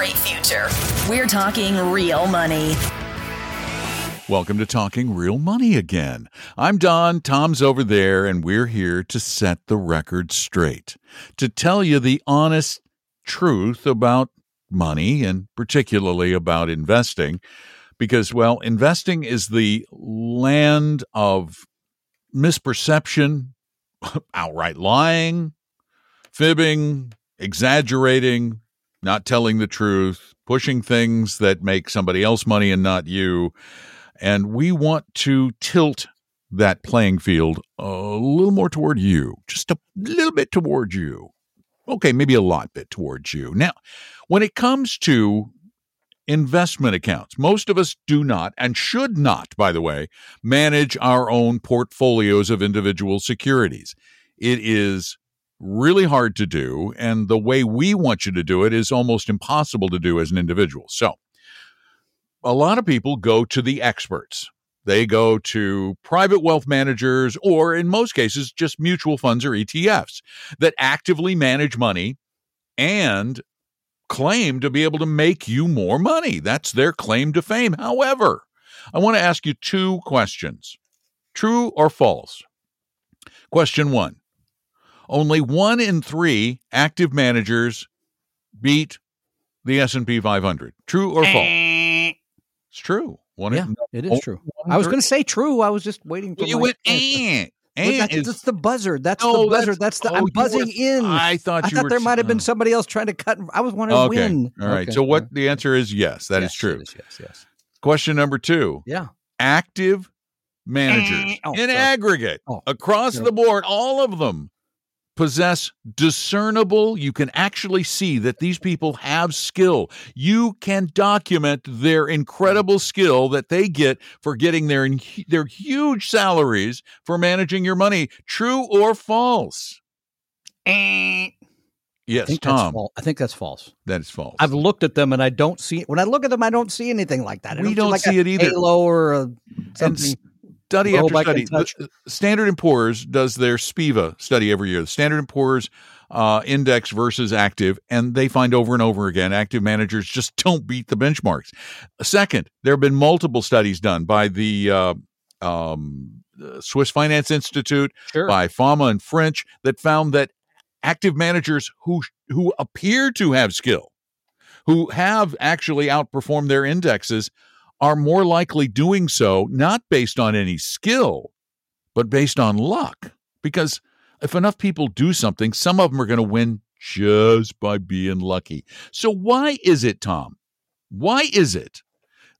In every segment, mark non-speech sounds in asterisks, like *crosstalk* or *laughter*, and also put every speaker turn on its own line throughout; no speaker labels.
Great future. We're talking real money.
Welcome to Talking Real Money again. I'm Don, Tom's over there, and we're here to set the record straight, to tell you the honest truth about money and particularly about investing. Because, well, investing is the land of misperception, *laughs* outright lying, fibbing, exaggerating, not telling the truth, pushing things that make somebody else money and not you. And we want to tilt that playing field a little more toward you, just a little bit toward you. Okay, maybe a lot bit towards you. Now, when it comes to investment accounts, most of us do not and should not, by the way, manage our own portfolios of individual securities. It is really hard to do. And the way we want you to do it is almost impossible to do as an individual. So, a lot of people go to the experts. They go to private wealth managers, or in most cases, just mutual funds or ETFs that actively manage money and claim to be able to make you more money. That's their claim to fame. However, I want to ask you two questions true or false? Question one only one in three active managers beat the S&P 500. True or false? Eh. It's true.
One yeah, in, it is true. I was going to say true. I was just waiting for
you went eh.
eh that's, is, that's, the buzzard. That's no, the buzzard. That's, that's the. Oh, I'm buzzing were, in.
I thought.
I thought there might have been uh, somebody else trying to cut. I was wanting to
okay.
win.
All right. Okay. So what the answer is? Yes, that
yes,
is true.
Is, yes. Yes.
Question number two.
Yeah.
Active eh. managers oh, in sorry. aggregate oh, across the board, all of them possess discernible, you can actually see that these people have skill. You can document their incredible skill that they get for getting their their huge salaries for managing your money. True or false?
Eh.
Yes,
I
Tom.
I think that's false.
That is false.
I've looked at them and I don't see. When I look at them, I don't see anything like that. I
we don't,
don't
see, like
see
it either.
Halo or a, something.
And study after study. The, Standard and Poor's does their SPIVA study every year. The Standard and Poor's uh, index versus active, and they find over and over again active managers just *laughs* don't beat the benchmarks. Second, there have been multiple studies done by the uh, um, Swiss Finance Institute,
sure.
by Fama and French, that found that active managers who who appear to have skill, who have actually outperformed their indexes, are more likely doing so not based on any skill, but based on luck. Because if enough people do something, some of them are going to win just by being lucky. So, why is it, Tom? Why is it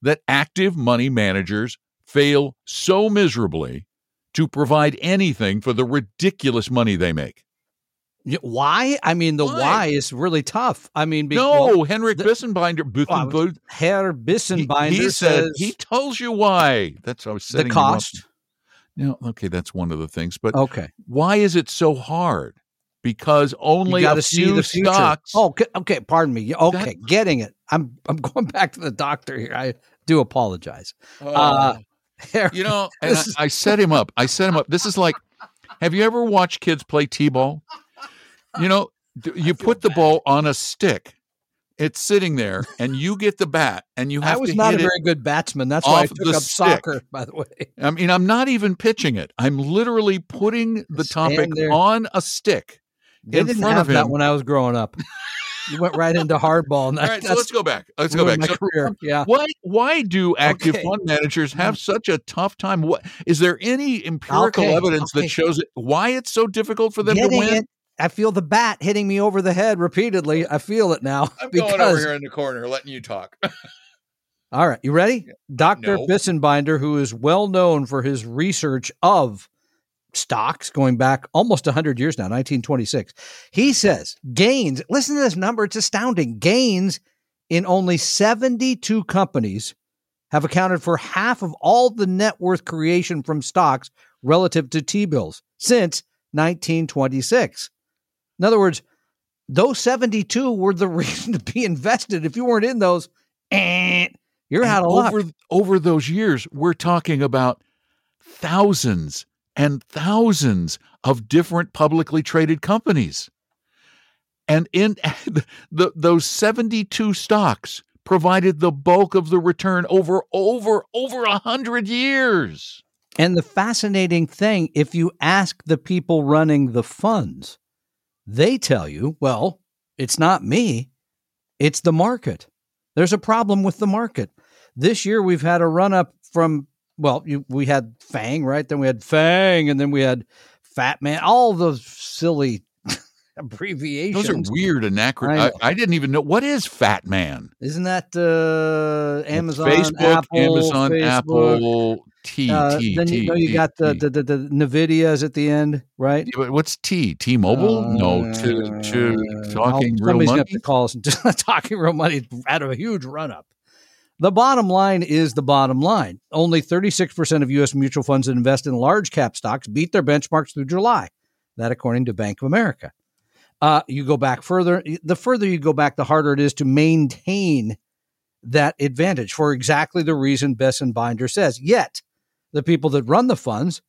that active money managers fail so miserably to provide anything for the ridiculous money they make?
Why? I mean, the why, why is really tough. I mean,
because, no, Hendrik the, Bessembinder,
Bessembinder, Herr Bessembinder
he, he
says
he tells you why. That's I was setting
the cost.
No, okay, that's one of the things. But
okay,
why is it so hard? Because only
a
see
few
the stocks.
Oh, okay, okay, pardon me. Okay, that, getting it. I'm I'm going *laughs* back to the doctor here. I do apologize.
Oh, uh, you know, *laughs* I, I set him up. I set him up. This is like, have you ever watched kids play t-ball? You know, *laughs* you put the bad. ball on a stick. It's sitting there, and you get the bat, and you have.
I was
to
not
a
very good batsman. That's why I took up stick. soccer. By the way,
I mean I'm not even pitching it. I'm literally putting the topic on a stick
they
in
didn't
front
have
of him.
that when I was growing up. you went right into hardball.
All right, so let's go back. Let's go back.
My
so,
career. Um, yeah.
Why why do active okay. fund managers have mm. such a tough time? What is there any empirical
okay.
evidence
okay.
that shows it, why it's so difficult for them
Getting
to win?
It, I feel the bat hitting me over the head repeatedly. I feel it now.
I'm
because... *laughs*
going over here in the corner, letting you talk. *laughs*
All right, you ready? Dr.
No.
Bessembinder, who is well known for his research of stocks going back almost 100 years now, 1926. He says gains, listen to this number, it's astounding. Gains in only 72 companies have accounted for half of all the net worth creation from stocks relative to T bills since 1926. In other words, those 72 were the *laughs* reason to be invested. If you weren't in those, eh, you're
And
out of luck.
over over those years, we're talking about thousands and thousands of different publicly traded companies. And in *laughs* the, those 72 stocks provided the bulk of the return over over over a hundred years.
And the fascinating thing, if you ask the people running the funds, they tell you, well, it's not me, it's the market. There's a problem with the market. This year we've had a run up from, well, you, we had Fang, right? Then we had Fang, and then we had Fat Man, all those silly abbreviations.
Those are weird anachronisms. I, I didn't even know what is Fat Man.
Isn't that uh, Amazon,
Facebook,
Apple,
Amazon,
Facebook,
Apple, T,
Uh,
T,
then you know you
T,
got the,
T.
the, the, the Nvidias at the end, right?
Yeah, but What's T? T Mobile? no, to, to
Uh,
talking
I'll-
real
somebody's
money.
have to call us and *laughs* talking real money out of a huge run up. The bottom line is the bottom line. Only 36% of U.S. mutual funds that invest in large cap stocks beat their benchmarks through July. That, according to Bank of America. Uh, you go back further, the further you go back, the harder it is to maintain that advantage for exactly the reason Bessembinder says. Yet, the people that run the funds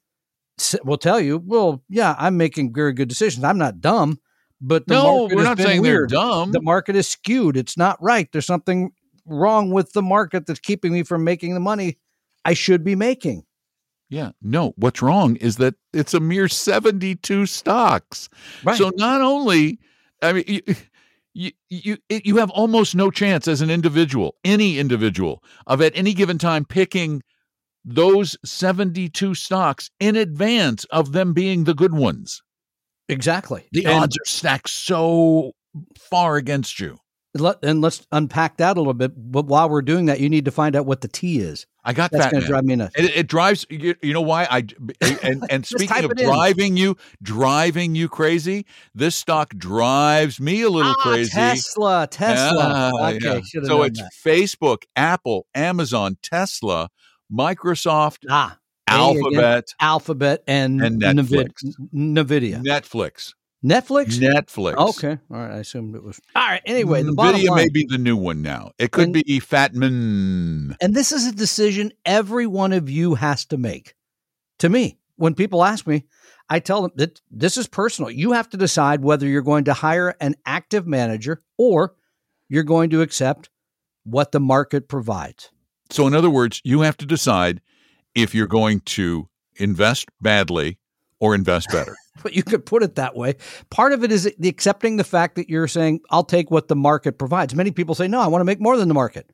will tell you, well, yeah, I'm making very good decisions. I'm not dumb, but the
No,
market
we're not saying
weird.
they're dumb.
The market is skewed. It's not right. There's something wrong with the market that's keeping me from making the money I should be making.
Yeah, no. What's wrong is that it's a mere seventy-two stocks. Right. So not only, I mean, you you you, you have almost no chance as an individual, any individual, of at any given time picking those seventy-two stocks in advance of them being the good ones.
exactly.
The
And-
odds are stacked so far against you.
And let's unpack that a little bit. But while we're doing that, you need to find out what the T is.
I got
That's
that.
going to drive me nuts.
It, it drives you, you know why I and and *laughs* speaking of
it in.
driving you driving you crazy this stock drives me a little
Ah,
crazy
Tesla, Tesla.
Yeah,
okay,
yeah. so it's
that.
Facebook Apple Amazon Tesla Microsoft
ah A again,
Alphabet
Alphabet, and,
And Netflix.
Nvidia,
Netflix
Netflix.
Netflix
Okay, all right. I assumed it was. All right. Anyway, the mm, bottom
Nvidia
line,
may be the new one now it could
And-
be Fatman
and this is a decision every one of you has to make. To me, when people ask me, I tell them that this is personal. You have to decide whether you're going to hire an active manager or you're going to accept what the market provides.
So, in other words, you have to decide if you're going to invest badly or invest better.
But *laughs* you could put it that way. Part of it is the accepting the fact that you're saying, I'll take what the market provides. Many people say, no, I want to make more than the market.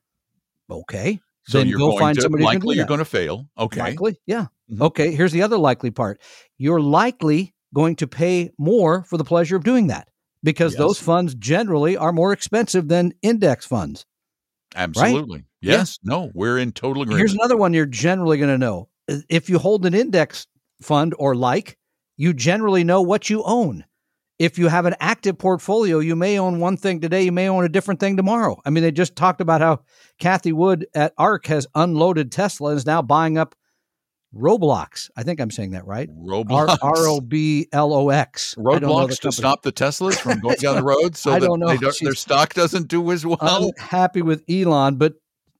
Okay.
So
then
you're
go find
to
somebody
likely you're going to fail. Okay.
Likely, yeah.
Mhm.
Okay, here's the other likely part. You're likely going to pay more for the pleasure of doing that because
Yes.
those funds generally are more expensive than index funds.
Absolutely.
Yeah.
Yes. No, we're in total agreement.
Here's another one you're generally going to know. If you hold an index fund or like, you generally know what you own. If you have an active portfolio, you may own one thing today, you may own a different thing tomorrow. I mean, they just talked about how Cathie Wood at ARK has unloaded Tesla and is now buying up Roblox. I think I'm saying that right. Roblox.
Roblox.
R O B L O X. I don't know the
Roadblocks to stop the Teslas from *laughs* going down the road so
I
that
don't know.
they don't, their stock doesn't do as well.
I'm happy with Elon, but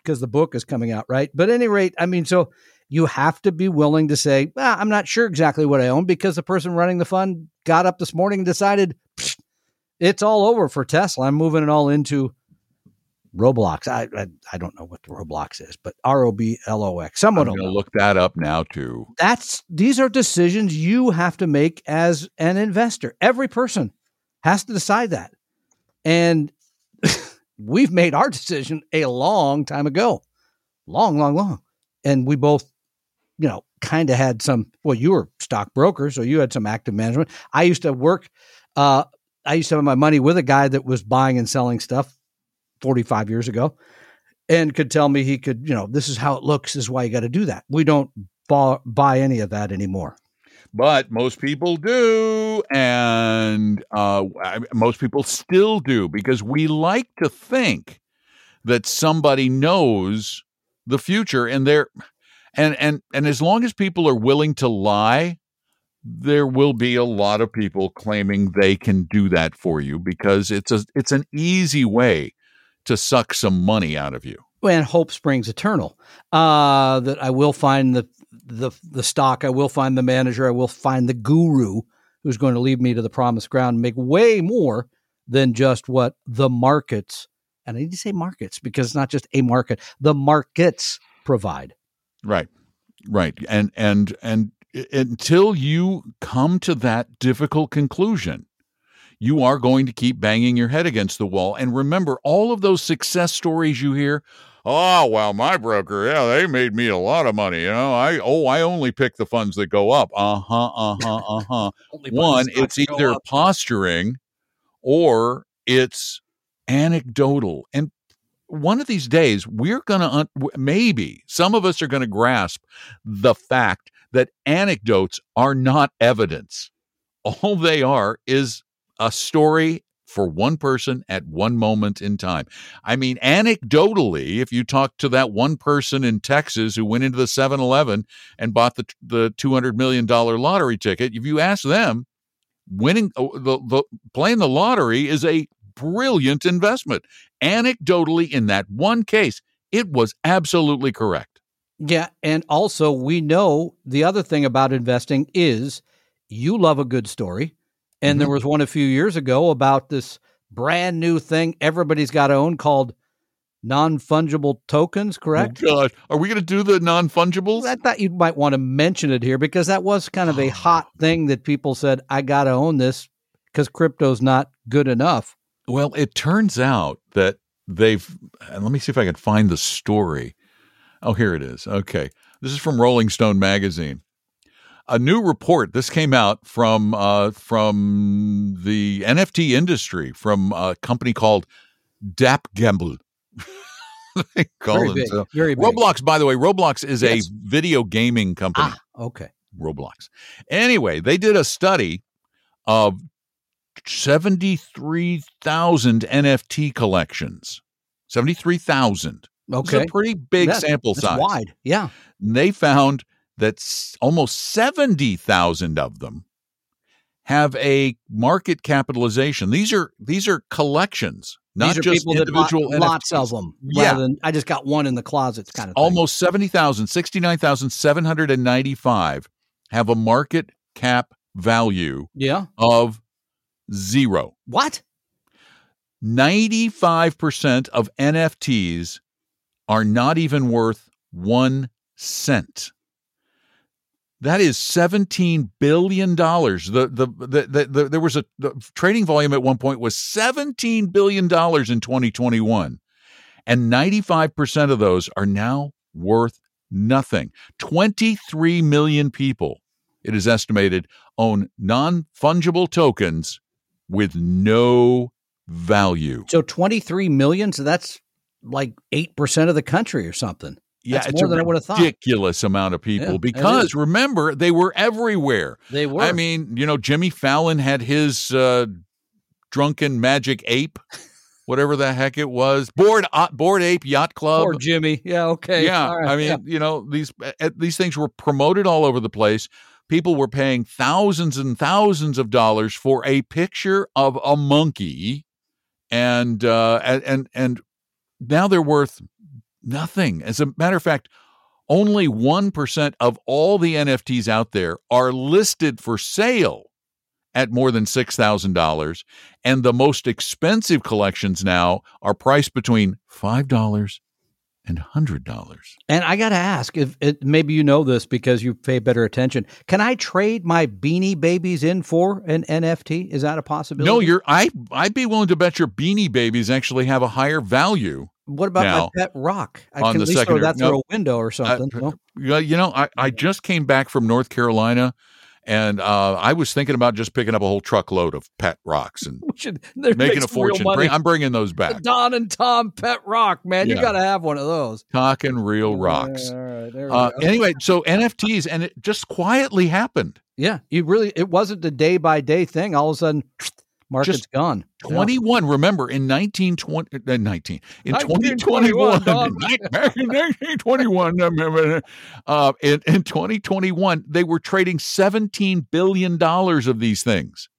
because the book is coming out, right? But at any rate, I mean, so you have to be willing to say, well, I'm not sure exactly what I own because the person running the fund got up this morning and decided it's all over for Tesla. I'm moving it all into Roblox. I I, I don't know what the Roblox is, but R O B L O X. Someone will
look that up now too.
That's these are decisions you have to make as an investor. Every person has to decide that. And *laughs* we've made our decision a long time ago. Long, long, long. And we both, you know, kind of had some well, you were stockbroker, so you had some active management. I used to work uh I used to have my money with a guy that was buying and selling stuff 45 years ago and could tell me he could, you know, this is how it looks, this is why you got to do that. We don't buy, buy any of that anymore.
but most people do, and uh, most people still do because we like to think that somebody knows the future, and they're and and and as long as people are willing to lie, there will be a lot of people claiming they can do that for you because it's a it's an easy way to suck some money out of you.
And hope springs eternal. Uh, that I will find the the the stock. I will find the manager. I will find the guru who's going to lead me to the promised ground and make way more than just what the markets. And I need to say markets because it's not just a market. The markets provide.
Right, right, and and and until you come to that difficult conclusion, you are going to keep banging your head against the wall. And remember, all of those success stories you hear oh well my broker yeah they made me a lot of money you know i oh i only pick the funds that go up. Uh-huh uh-huh *laughs* uh-huh. One it's either posturing or it's anecdotal. And one of these days we're going to maybe some of us are going to grasp the fact that anecdotes are not evidence all they are is a story for one person at one moment in time. I mean, anecdotally, if you talk to that one person in Texas who went into the 7 Eleven and bought the, the $200 million lottery ticket, if you ask them, winning oh, the, the playing the lottery is a brilliant investment. Anecdotally, in that one case, it was absolutely correct.
Yeah. And also, we know the other thing about investing is you love a good story and mm-hmm. there was one a few years ago about this brand new thing everybody's got to own called non fungible tokens, correct?
Oh, God. Are we going to do the non fungibles?
I thought you might want to mention it here because that was kind of a hot thing that people said, I got to own this because crypto's not good enough.
Well, it turns out that they've, and let me see if I can find the story. Oh, here it is. Okay. This is from Rolling Stone magazine a new report. This came out from uh, from the NFT industry from a company called dappGambl. *laughs*
they call very big, so. very
big. Roblox, by the way, Roblox is yes. a video gaming company.
Ah, okay.
Roblox. Anyway, they did a study of 73,000 NFT collections. 73,000.
Okay.
It's a pretty big sample size.
wide. Yeah.
And they found that almost 70,000 of them have a market capitalization. These are these are collections, not
these are
just individual
bought lots of them.
Yeah,
than, I just got one in the closets, kind of.
Thing. Almost 70,000, 69,795 have a market cap value.
Yeah.
of zero.
What?
95% of NFTs are not even worth one cent. That is seventeen billion dollars. The the, the the, the there was a trading volume at one point was seventeen billion dollars in 2021, and 95 percent of those are now worth nothing. 23 million people, it is estimated, own non fungible tokens with no value.
So 23 million. So that's like eight percent of the country or something.
Yeah,
That's
it's
more than I would have thought.
ridiculous amount of people
Yeah,
because remember they were everywhere.
They were.
I mean, you know, Jimmy Fallon had his uh, drunken magic ape, whatever the heck it was, Bored uh, Bored Ape Yacht Club.
Poor Jimmy. Yeah. Okay.
yeah,
right,
I mean,
yeah.
you know, these uh, these things were promoted all over the place. People were paying thousands and thousands of dollars for a picture of a monkey, and uh, and and, now they're worth nothing. As a matter of fact, only 1% of all the NFTs out there are listed for sale at more than $6,000. And the most expensive collections now are priced between $5 and $100.
And I got to ask if it, maybe you know this because you pay better attention. Can I trade my beanie babies in for an NFT? Is that a possibility?
No, you're I I'd be willing to bet your beanie babies actually have a higher value
What about
now,
my pet rock? I
on
can
the
at least throw
secondary-
that through a window or something. No?
You know, I, I just came back from North Carolina And uh, I was thinking about just picking up a whole truckload of pet rocks and *laughs*
should
making a fortune. Bring, I'm bringing those
The
back. *laughs*
Don and Tom Pet Rock, man. You got to have one of those.
Talking real rocks.
All right, there we
Uh, anyway, so NFTs, and it just quietly happened.
yeah, you really it wasn't a day by day thing. All of a sudden, market's
Just
gone. Yeah.
21. Remember, in 1920, uh, 19, in
1921,
2021, back *laughs* in 1921, uh, *laughs* uh, in, in 2021, they were trading $17 billion of these things.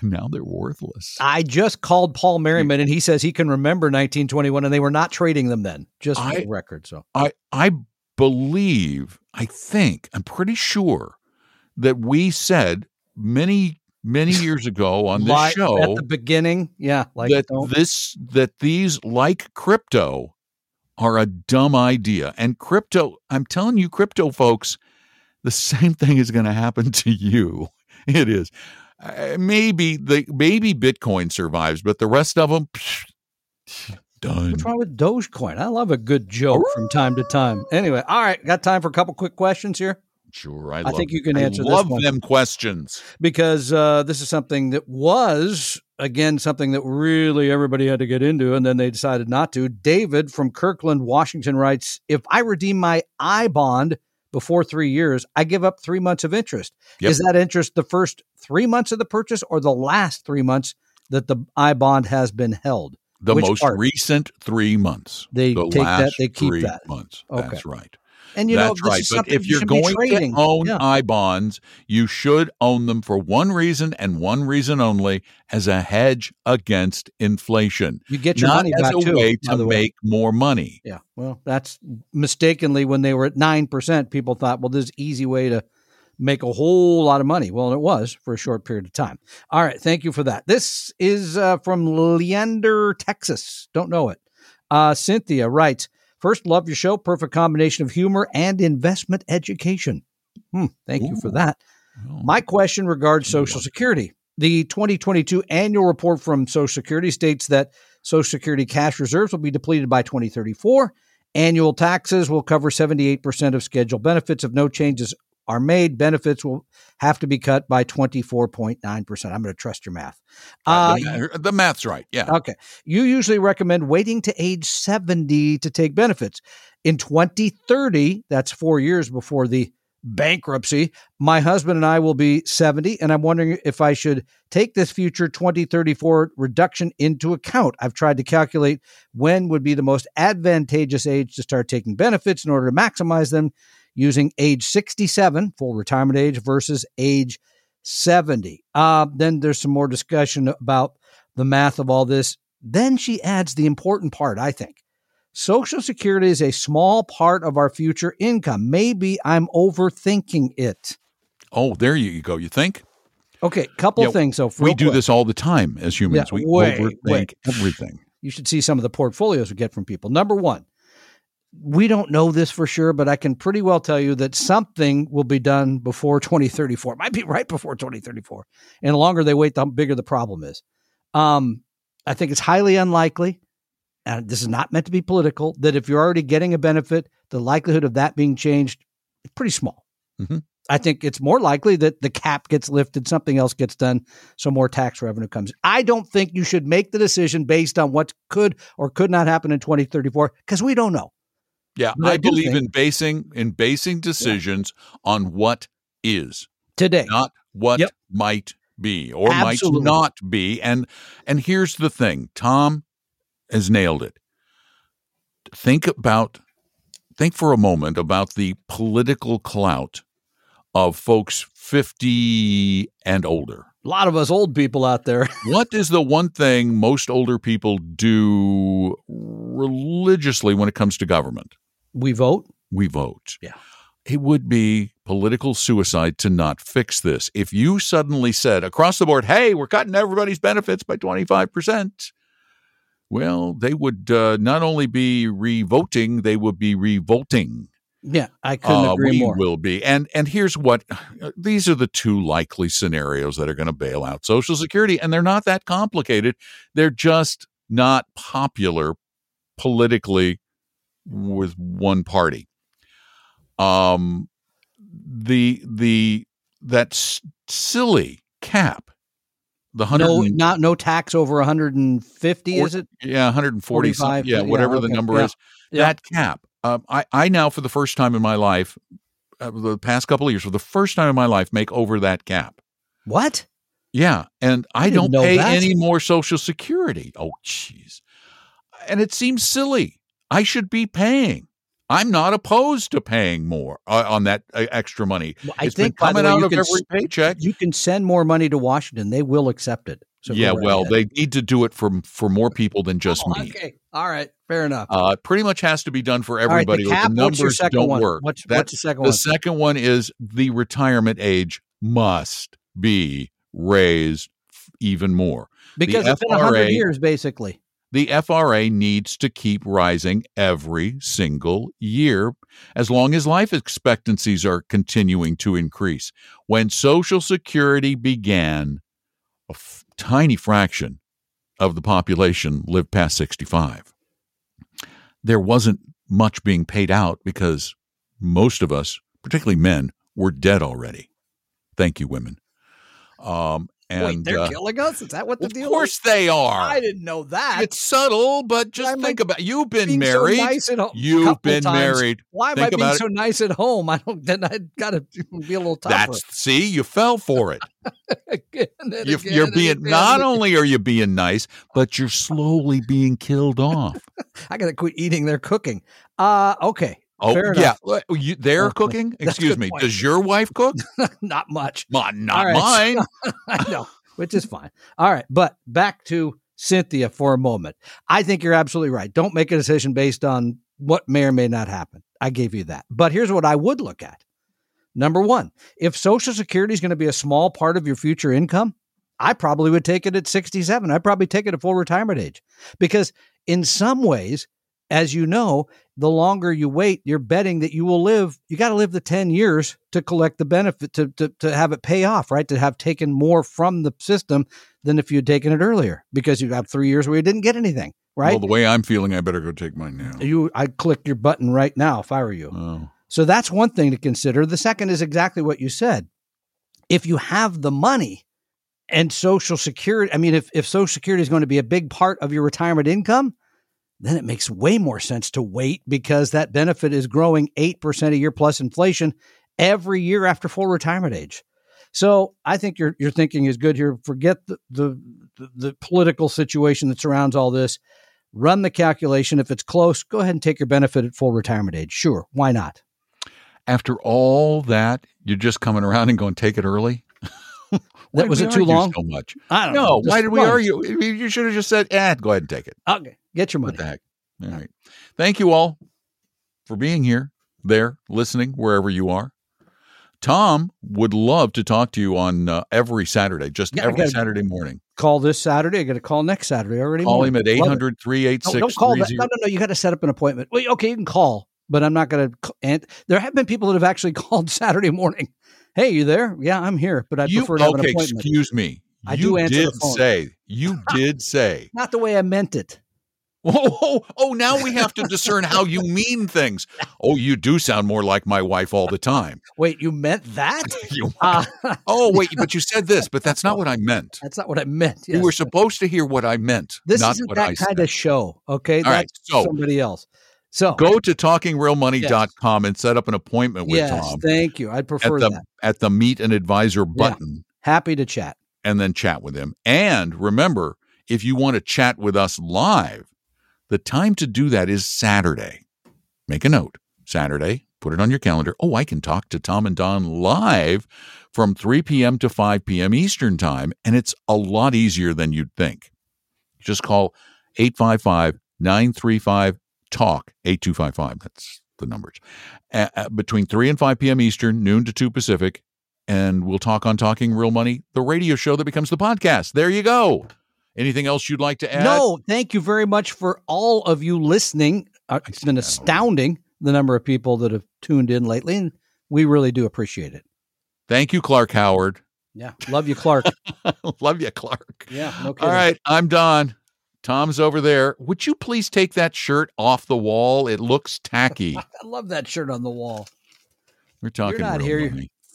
And now they're worthless.
I just called Paul Merriman, and he says he can remember 1921, and they were not trading them then. Just for
I-
the record. So
I, I believe, I think, I'm pretty sure that we said many, many years ago on this
Li-
show
at the beginning, yeah, like
that
don't-
this that these like crypto are a dumb idea. And crypto i'm telling you crypto folks the *laughs* same thing is going to happen to you. *laughs* It is. Uh, maybe the maybe bitcoin survives but the rest of them done.
What's wrong with Dogecoin? I love a good joke from time to time. Anyway, all right, got time for a couple quick questions here
sure i,
I think you can
I
answer this
love them questions
because uh, this is something that was again something that really everybody had to get into, and then they decided not to. David from Kirkland, Washington writes: If I redeem my I bond before three years, I give up three months of interest.
Yep.
Is that interest the first three months of the purchase or the last three months that the I bond has been held?
the
Which
most
part?
recent three months
They
the
take that, they keep that.
months
Okay.
that's right
And you know,
That's
this
right. But if
you
you're
be
going to own
Yeah.
I bonds, you should own them for one reason and one reason only as a hedge against inflation.
you get your
Not
money
as
back
a
too.
way to
way.
make more money.
Yeah. Well, that's mistakenly when they were at 9%, people thought, well, this is easy way to make a whole lot of money. Well, it was for a short period of time. All right. Thank you for that. This is uh, from Leander, Texas. Don't know it. Uh, Cynthia writes, First, love your show. Perfect combination of humor and investment education. Hmm, thank you for that.
Oh,
My question regards Social Security. The 2022 annual report from Social Security states that Social Security cash reserves will be depleted by 2034. Annual taxes will cover 78% of scheduled benefits. If no changes are made, benefits will have to be cut by 24.9%. I'm going to trust your math. Uh,
the, the math's right. Yeah.
Okay. You usually recommend waiting to age 70 to take benefits. In 2030, that's four years before the bankruptcy, my husband and I will be 70, and I'm wondering if I should take this future 2034 reduction into account. I've tried to calculate when would be the most advantageous age to start taking benefits in order to maximize them using age 67, full retirement age, versus age 70. Uh, then there's some more discussion about the math of all this. Then she adds the important part, I think. Social Security is a small part of our future income. Maybe I'm overthinking it.
Oh, there you go. You think?
Okay, couple
Yeah,
things. So
we do
quick.
this all the time as humans.
Yeah,
we
way,
overthink
way.
everything.
You should see some of the portfolios we get from people. Number one, we don't know this for sure, but I can pretty well tell you that something will be done before *laughs* 2034. It might be right before 2034. And the longer they wait, the bigger the problem is. Um, I think it's highly unlikely, and this is not meant to be political, that if you're already getting a benefit, the likelihood of that being changed is pretty small.
Mhm.
I think it's more likely that the cap gets lifted, something else gets done, so more tax revenue comes. I don't think you should make the decision based on what could or could not happen in 2034 because we don't know.
Yeah,
But I
I, believe
think-
in basing in basing decisions on what is.
Today,
not what
Yep.
might be or
Absolutely.
might not be and and here's the thing tom has nailed it think about think for a moment about the political clout of folks 50 and older
a lot of us old people out there. *laughs*
what is the one thing most older people do religiously when it comes to government
we vote.
we vote.
Yeah.
It would be political suicide to not fix this. If you suddenly said across the board, hey, we're cutting everybody's benefits by 25%, well, they would uh, not only be revoting, they would be revolting.
Yeah, I couldn't
Uh,
agree
we
more.
will be. And and here's what *sighs* these are the two likely scenarios that are going to bail out Social Security and they're not that complicated. They're just not popular politically with one party. Um the the that s- silly cap. The hundred and-
not no tax over 150. Is it?
yeah, 140 some-
45,
yeah,
yeah,
whatever the number
yeah,
is.
yeah.
That cap. Um, I I now for the first time in my life, uh, the past couple of years, for the first time in my life, make over that cap.
What?
Yeah, and I,
I
don't pay
that.
any more Social Security. Oh, jeez. And it seems silly. I should be paying. I'm not opposed to paying more uh, on that uh, extra money.
Well, I
It's
think
coming
way,
out of
can
every paycheck.
You can send more money to Washington. They will accept it. So
yeah, well,
ahead.
they need to do it for for more people than just
Oh,
me.
Okay. All right. Fair enough.
Uh, pretty much has to be done for
All right,
everybody.
the cap,
the numbers
second
don't
one?
work.
What's, what's the second
the
one?
second one is the retirement age must be raised f- even more.
because
the
it's been 100 years, basically.
The FRA needs to keep rising every single year as long as life expectancies are continuing to increase. When Social Security began, a f- tiny fraction of the population lived past 65. There wasn't much being paid out because most of us, particularly men, were dead already. Thank you, women. Um, and
Wait, they're
uh,
killing us? Is that what the deal?
of course
is?
they are.
I didn't know that.
It's subtle, but just think
I
about you've been
Being so
married.
nice home-
You've been
times.
married.
Why am
Think
I being
about it.
so nice at home? I don't. Then I got to be a little tougher.
That's see, you fell for it. *laughs*
Again
You,
again
you're being
again.
not only are you being nice, but you're slowly being killed *laughs* off.
I got to quit eating their cooking. Uh okay.
Oh
Fair
yeah,
enough.
You, they're
Okay.
cooking. Excuse me.
point.
Does your wife cook? *laughs*
Not much.
Not,
right.
mine. *laughs*
I know, which is fine. All right, but back to Cynthia for a moment. I think you're absolutely right. Don't make a decision based on what may or may not happen. I gave you that. But here's what I would look at. Number one, if Social Security is going to be a small part of your future income, I probably would take it at 67. I'd probably take it at full retirement age because, in some ways, as you know, the longer you wait, you're betting that you will live. You got to live the 10 years to collect the benefit, to, to, to have it pay off, right? To have taken more from the system than if you had taken it earlier because you have three years where you didn't get anything, right?
Well, the way I'm feeling, I better go take mine now.
you, I'd click your button right now if I were you.
Oh.
So that's one thing to consider. The second is exactly what you said. If you have the money and Social Security, I mean, if, if Social Security is going to be a big part of your retirement income, then it makes way more sense to wait because that benefit is growing 8% a year plus inflation every year after full retirement age. So I think your your thinking is good here. Forget the, the the the political situation that surrounds all this. Run the calculation. If it's close, go ahead and take your benefit at full retirement age. Sure, why not?
After all that, you're just coming around and going, take it early? *laughs*
That was it too long?
So much.
I don't
No,
know.
why did we argue? You should have just said, eh, go ahead and take it.
Okay, get your
What
money.
the heck? All right. Thank you all for being here, there, listening, wherever you are. Tom would love to talk to you on uh, every Saturday, just
Yeah,
every Saturday morning.
Call this Saturday. I got to call next Saturday already.
Call
morning.
him at
Love it.
800
No, don't call that. No, no, no. You got to set up an appointment. Well, okay, you can call, but I'm not going to. And there have been people that have actually *laughs* called Saturday morning. Hey, you there? Yeah, I'm here, but I
You,
prefer to have an
okay,
appointment.
excuse me.
I
you
do answer
did
the phone.
say, you *laughs* did say,
Not the way I meant it.
oh, oh, oh, now we have to discern how you mean things. Oh, you do sound more like my wife all the time. *laughs*
Wait, you meant that? *laughs*
You-
Uh,
oh, wait, but you said this, but that's not what I meant.
that's not what I meant.
You were supposed to hear what I meant,
this
not
isn't that
I
kind
said.
of show. Okay,
All right,
that's
so-
somebody else. So
Go to talkingrealmoney.com and set up an appointment with
yes,
Tom
thank you. I'd
at
prefer
the
that.
at the meet an advisor button
Happy to chat.
and then chat with him. And remember, if you want to chat with us live, the time to do that is Saturday. Make a note. Saturday, put it on your calendar. Oh, I can talk to Tom and Don live from 3 p.m. to 5 p.m. Eastern Time, and it's a lot easier than you'd think. Just call 855 935 TALK 8255. That's the numbers. Uh, between 3 and 5 p.m. Eastern, noon to 2 Pacific, and we'll talk on Talking Real Money, the radio show that becomes the podcast. There you go. Anything else you'd like to add?
No, thank you very much for all of you listening. Uh, it's been astounding the number of people that have tuned in lately, and we really do appreciate it.
Thank you, Clark Howard.
Yeah, love you, Clark. *laughs*
Love you, Clark.
yeah, no kidding.
All right, I'm Don. Tom's over there. Would you please take that shirt off the wall? It looks tacky. *laughs*
I love that shirt on the wall.
We're talking
not
real
here.
money.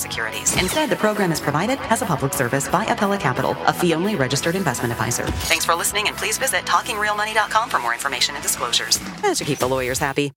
securities. Instead, the program is provided as a public service by Apella Capital, a fee-only registered investment advisor. Thanks for listening, and please visit talkingrealmoney.com for more information and disclosures. That should keep the lawyers happy.